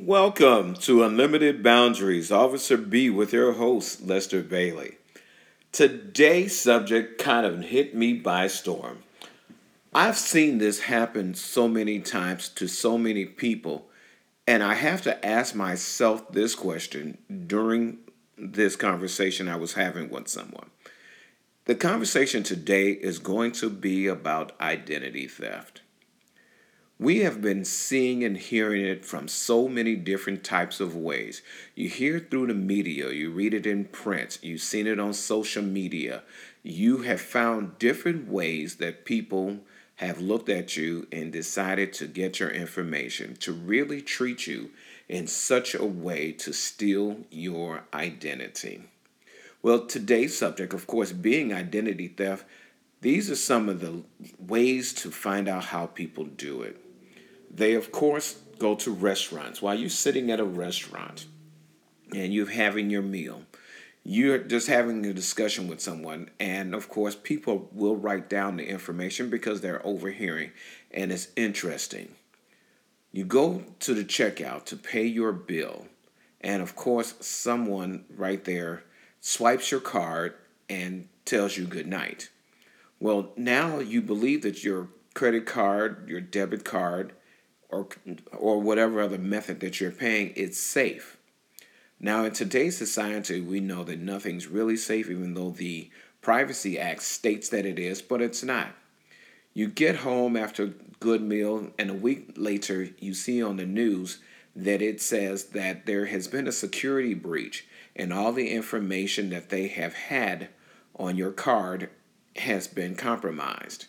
Welcome to Unlimited Boundaries, Officer B with your host, Lester Bailey. Today's subject kind of hit me by storm. I've seen this happen so many times to so many people, and I have to ask myself this question during this conversation I was having with someone. The conversation today is going to be about identity theft. We have been seeing and hearing it from so many different types of ways. You hear through the media, you read it in print, you've seen it on social media. You have found different ways that people have looked at you and decided to get your information, to really treat you in such a way to steal your identity. Well, today's subject, of course, being identity theft, these are some of the ways to find out how people do it. They, of course, go to restaurants. While you're sitting at a restaurant and you're having your meal, you're just having a discussion with someone, and of course, people will write down the information because they're overhearing and it's interesting. You go to the checkout to pay your bill, and of course, someone right there swipes your card and tells you good night. Well, now you believe that your credit card, your debit card, or, or whatever other method that you're paying, it's safe. Now, in today's society, we know that nothing's really safe, even though the Privacy Act states that it is, but it's not. You get home after a good meal, and a week later, you see on the news that it says that there has been a security breach, and all the information that they have had on your card has been compromised.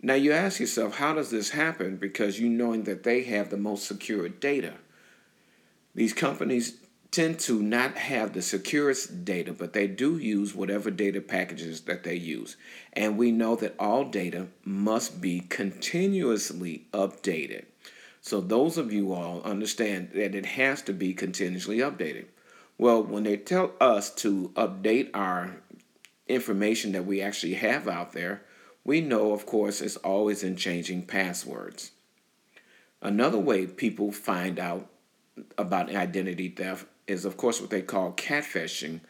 Now you ask yourself, how does this happen? Because you knowing that they have the most secure data. These companies tend to not have the securest data, but they do use whatever data packages that they use. And we know that all data must be continuously updated. So those of you all understand that it has to be continuously updated. Well, when they tell us to update our information that we actually have out there, we know, of course, it's always in changing passwords. Another way people find out about identity theft is, of course, what they call catfishing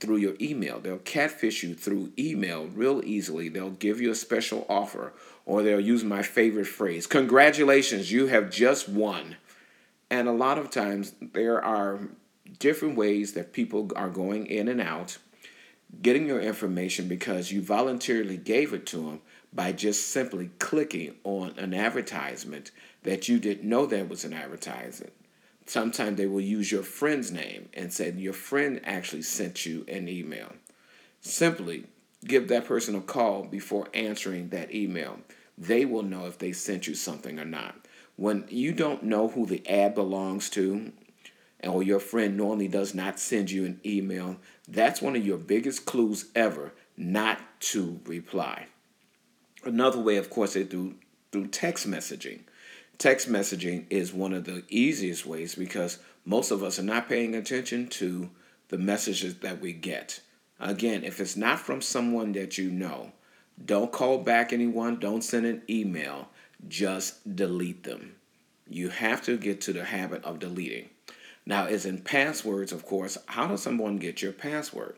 through your email. They'll catfish you through email real easily. They'll give you a special offer, or they'll use my favorite phrase Congratulations, you have just won. And a lot of times, there are different ways that people are going in and out getting your information because you voluntarily gave it to them by just simply clicking on an advertisement that you didn't know that was an advertisement. Sometimes they will use your friend's name and say your friend actually sent you an email. Simply give that person a call before answering that email. They will know if they sent you something or not. When you don't know who the ad belongs to, or your friend normally does not send you an email, that's one of your biggest clues ever not to reply. Another way, of course, is through, through text messaging. Text messaging is one of the easiest ways because most of us are not paying attention to the messages that we get. Again, if it's not from someone that you know, don't call back anyone, don't send an email, just delete them. You have to get to the habit of deleting. Now, as in passwords, of course, how does someone get your password?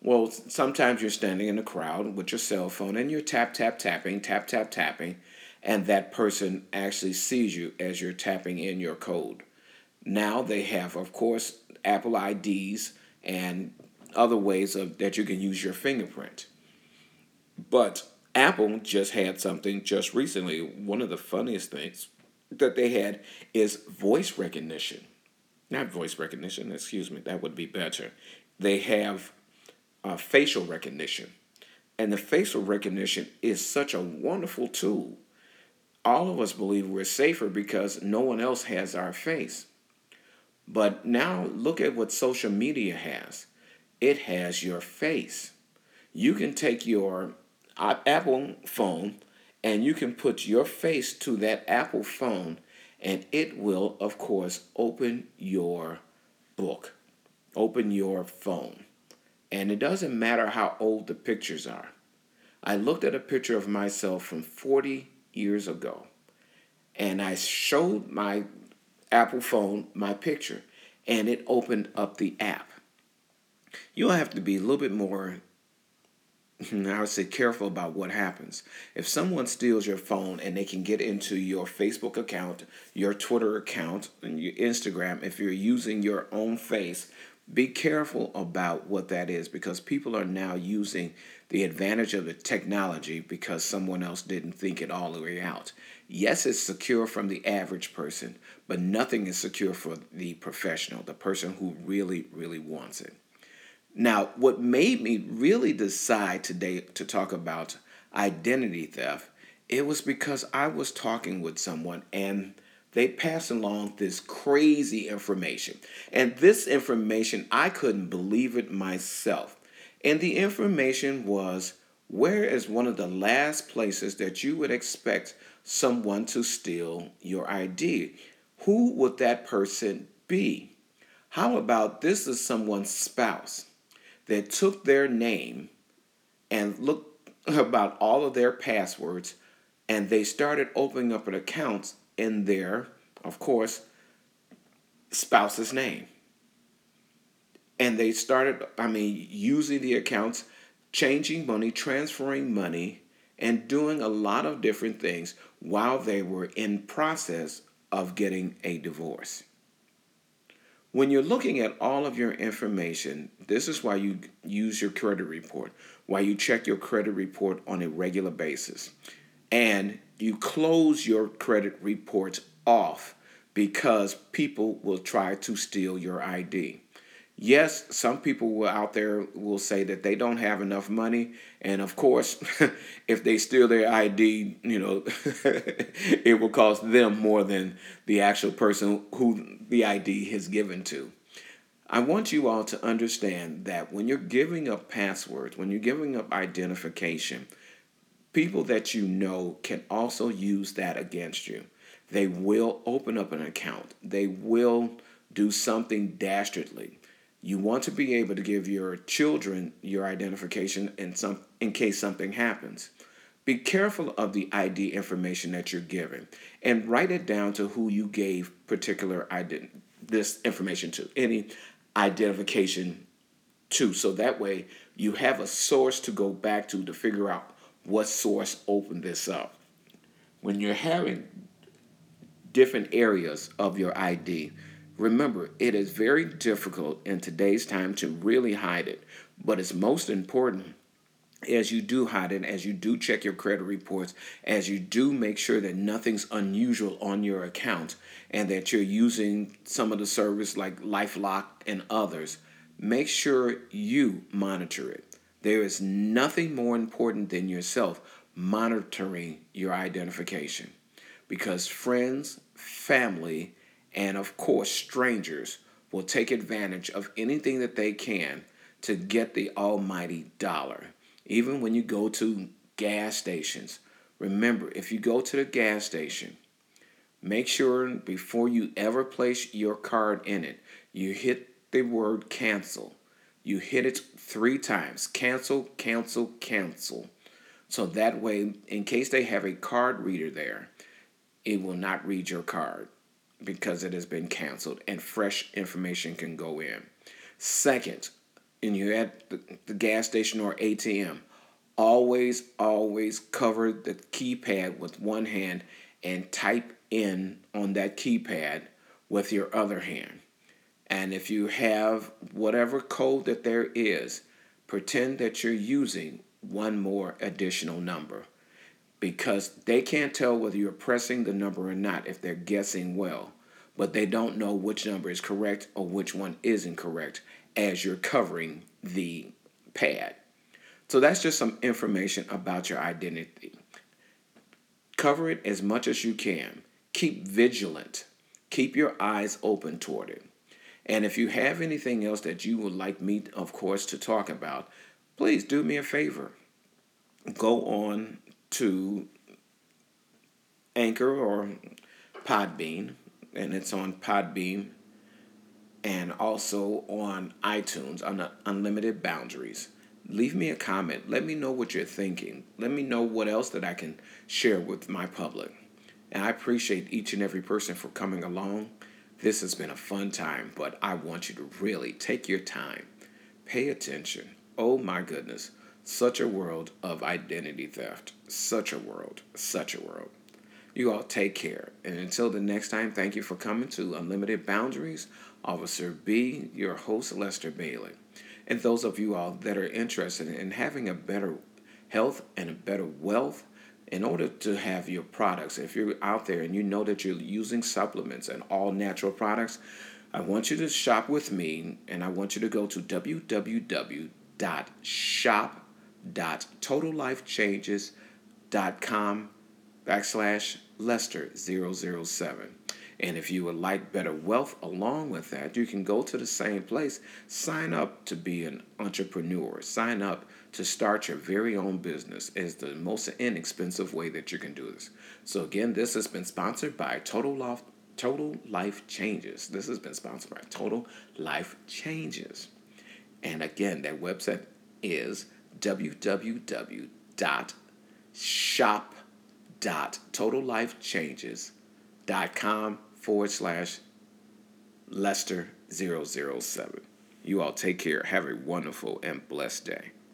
Well, sometimes you're standing in a crowd with your cell phone and you're tap, tap, tapping, tap, tap, tapping, and that person actually sees you as you're tapping in your code. Now they have, of course, Apple IDs and other ways of that you can use your fingerprint. But Apple just had something just recently. One of the funniest things that they had is voice recognition not voice recognition, excuse me, that would be better. They have uh, facial recognition. And the facial recognition is such a wonderful tool. All of us believe we're safer because no one else has our face. But now look at what social media has it has your face. You can take your Apple phone and you can put your face to that Apple phone and it will, of course, open your book, open your phone. And it doesn't matter how old the pictures are. I looked at a picture of myself from 40 years ago and I showed my Apple phone my picture, and it opened up the app. You'll have to be a little bit more I would say careful about what happens. If someone steals your phone and they can get into your Facebook account, your Twitter account, and your Instagram, if you're using your own face, be careful about what that is because people are now using the advantage of the technology because someone else didn't think it all the way out. Yes, it's secure from the average person, but nothing is secure for the professional, the person who really, really wants it. Now, what made me really decide today to talk about identity theft, it was because I was talking with someone and they passed along this crazy information. And this information, I couldn't believe it myself. And the information was where is one of the last places that you would expect someone to steal your ID? Who would that person be? How about this is someone's spouse? That took their name and looked about all of their passwords and they started opening up an account in their, of course, spouse's name. And they started, I mean, using the accounts, changing money, transferring money, and doing a lot of different things while they were in process of getting a divorce. When you're looking at all of your information, this is why you use your credit report, why you check your credit report on a regular basis. And you close your credit reports off because people will try to steal your ID. Yes, some people out there will say that they don't have enough money, and of course, if they steal their ID, you know, it will cost them more than the actual person who the ID has given to. I want you all to understand that when you're giving up passwords, when you're giving up identification, people that you know can also use that against you. They will open up an account. They will do something dastardly you want to be able to give your children your identification in some in case something happens. Be careful of the ID information that you're giving and write it down to who you gave particular ident- this information to, any identification to. So that way you have a source to go back to to figure out what source opened this up. When you're having different areas of your ID, Remember, it is very difficult in today's time to really hide it, but it's most important as you do hide it, as you do check your credit reports, as you do make sure that nothing's unusual on your account and that you're using some of the service like LifeLock and others, make sure you monitor it. There is nothing more important than yourself monitoring your identification because friends, family, and of course, strangers will take advantage of anything that they can to get the almighty dollar. Even when you go to gas stations, remember if you go to the gas station, make sure before you ever place your card in it, you hit the word cancel. You hit it three times cancel, cancel, cancel. So that way, in case they have a card reader there, it will not read your card because it has been canceled and fresh information can go in. Second, and you're at the gas station or ATM, always, always cover the keypad with one hand and type in on that keypad with your other hand. And if you have whatever code that there is, pretend that you're using one more additional number because they can't tell whether you're pressing the number or not if they're guessing well, but they don't know which number is correct or which one isn't correct as you're covering the pad. So that's just some information about your identity. Cover it as much as you can. Keep vigilant. Keep your eyes open toward it. And if you have anything else that you would like me, of course, to talk about, please do me a favor. Go on to Anchor or Podbean, and it's on Podbean and also on iTunes on Unlimited Boundaries. Leave me a comment. Let me know what you're thinking. Let me know what else that I can share with my public. And I appreciate each and every person for coming along. This has been a fun time, but I want you to really take your time, pay attention. Oh my goodness, such a world of identity theft. Such a world, such a world. You all take care. And until the next time, thank you for coming to Unlimited Boundaries. Officer B, your host, Lester Bailey. And those of you all that are interested in having a better health and a better wealth, in order to have your products, if you're out there and you know that you're using supplements and all natural products, I want you to shop with me and I want you to go to www.shop.totallifechanges.com backslash Lester 007. And if you would like better wealth along with that, you can go to the same place, sign up to be an entrepreneur, sign up to start your very own business is the most inexpensive way that you can do this. So again, this has been sponsored by Total Life Total Life Changes. This has been sponsored by Total Life Changes. And again, that website is www.shop.totallifechanges.com forward slash Lester 007. You all take care. Have a wonderful and blessed day.